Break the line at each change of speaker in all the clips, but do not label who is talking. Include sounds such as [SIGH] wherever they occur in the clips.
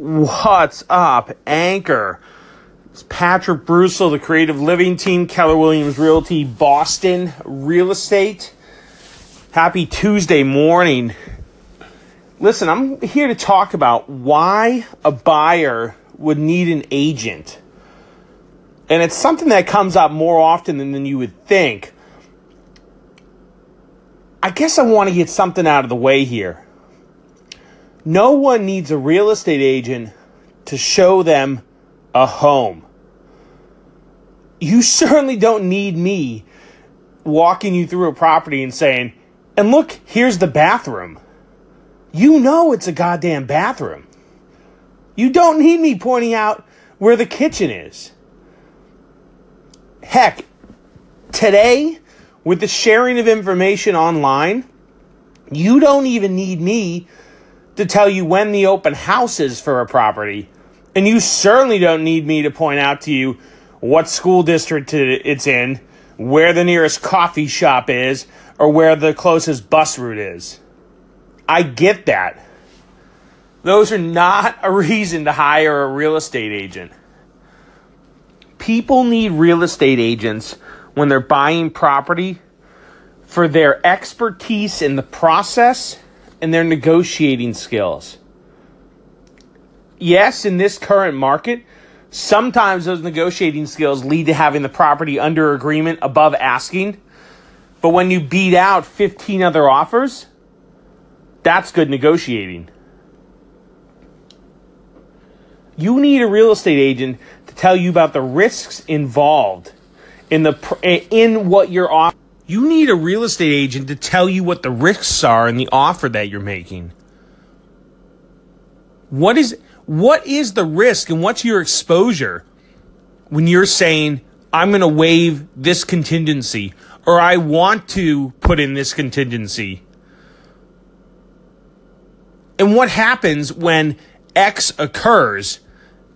What's up, Anchor? It's Patrick Brussel, the creative living team, Keller Williams Realty, Boston Real Estate. Happy Tuesday morning. Listen, I'm here to talk about why a buyer would need an agent. And it's something that comes up more often than you would think. I guess I want to get something out of the way here. No one needs a real estate agent to show them a home. You [LAUGHS] certainly don't need me walking you through a property and saying, and look, here's the bathroom. You know it's a goddamn bathroom. You don't need me pointing out where the kitchen is. Heck, today, with the sharing of information online, you don't even need me to tell you when the open house is for a property. And you certainly don't need me to point out to you what school district it's in, where the nearest coffee shop is, or where the closest bus route is. I get that. Those are not a reason to hire a real estate agent. People need real estate agents when they're buying property for their expertise in the process and their negotiating skills. Yes, in this current market, sometimes those negotiating skills lead to having the property under agreement above asking. But when you beat out 15 other offers, that's good negotiating. You need a real estate agent to tell you about the risks involved in the in what you're offering you need a real estate agent to tell you what the risks are in the offer that you're making. What is what is the risk and what's your exposure when you're saying I'm going to waive this contingency or I want to put in this contingency? And what happens when X occurs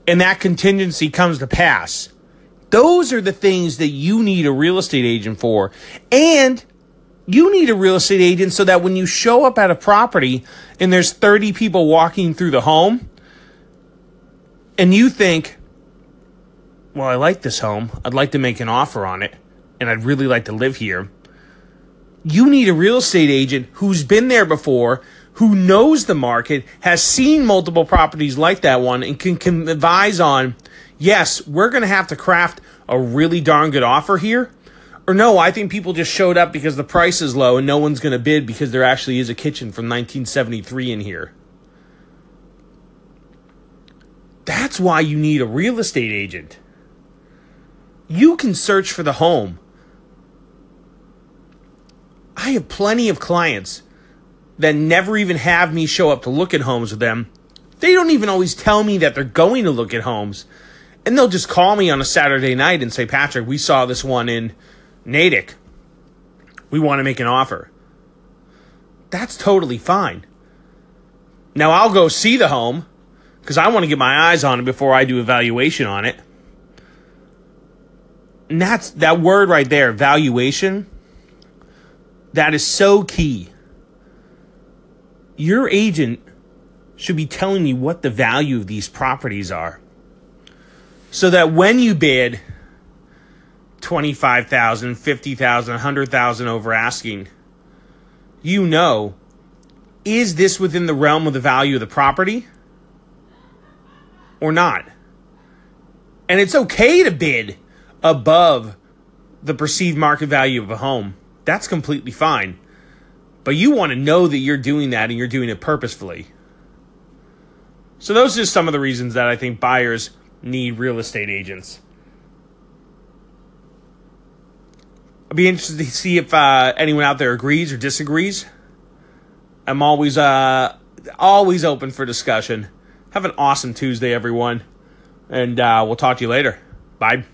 and that contingency comes to pass? Those are the things that you need a real estate agent for. And you need a real estate agent so that when you show up at a property and there's 30 people walking through the home and you think, well, I like this home. I'd like to make an offer on it and I'd really like to live here. You need a real estate agent who's been there before, who knows the market, has seen multiple properties like that one, and can, can advise on yes, we're going to have to craft a really darn good offer here. Or no, I think people just showed up because the price is low and no one's going to bid because there actually is a kitchen from 1973 in here. That's why you need a real estate agent. You can search for the home. I have plenty of clients that never even have me show up to look at homes with them. They don't even always tell me that they're going to look at homes. And they'll just call me on a Saturday night and say, Patrick, we saw this one in Natick. We want to make an offer. That's totally fine. Now I'll go see the home because I want to get my eyes on it before I do evaluation on it. And that's that word right there, valuation. That is so key. Your agent should be telling you what the value of these properties are so that when you bid 25,000, 50,000, 100,000 over asking, you know, is this within the realm of the value of the property or not? And it's okay to bid above the perceived market value of a home. That's completely fine. But you want to know that you're doing that and you're doing it purposefully. So, those are just some of the reasons that I think buyers need real estate agents. I'd be interested to see if uh, anyone out there agrees or disagrees. I'm always uh, always open for discussion. Have an awesome Tuesday, everyone, and uh, we'll talk to you later. Bye.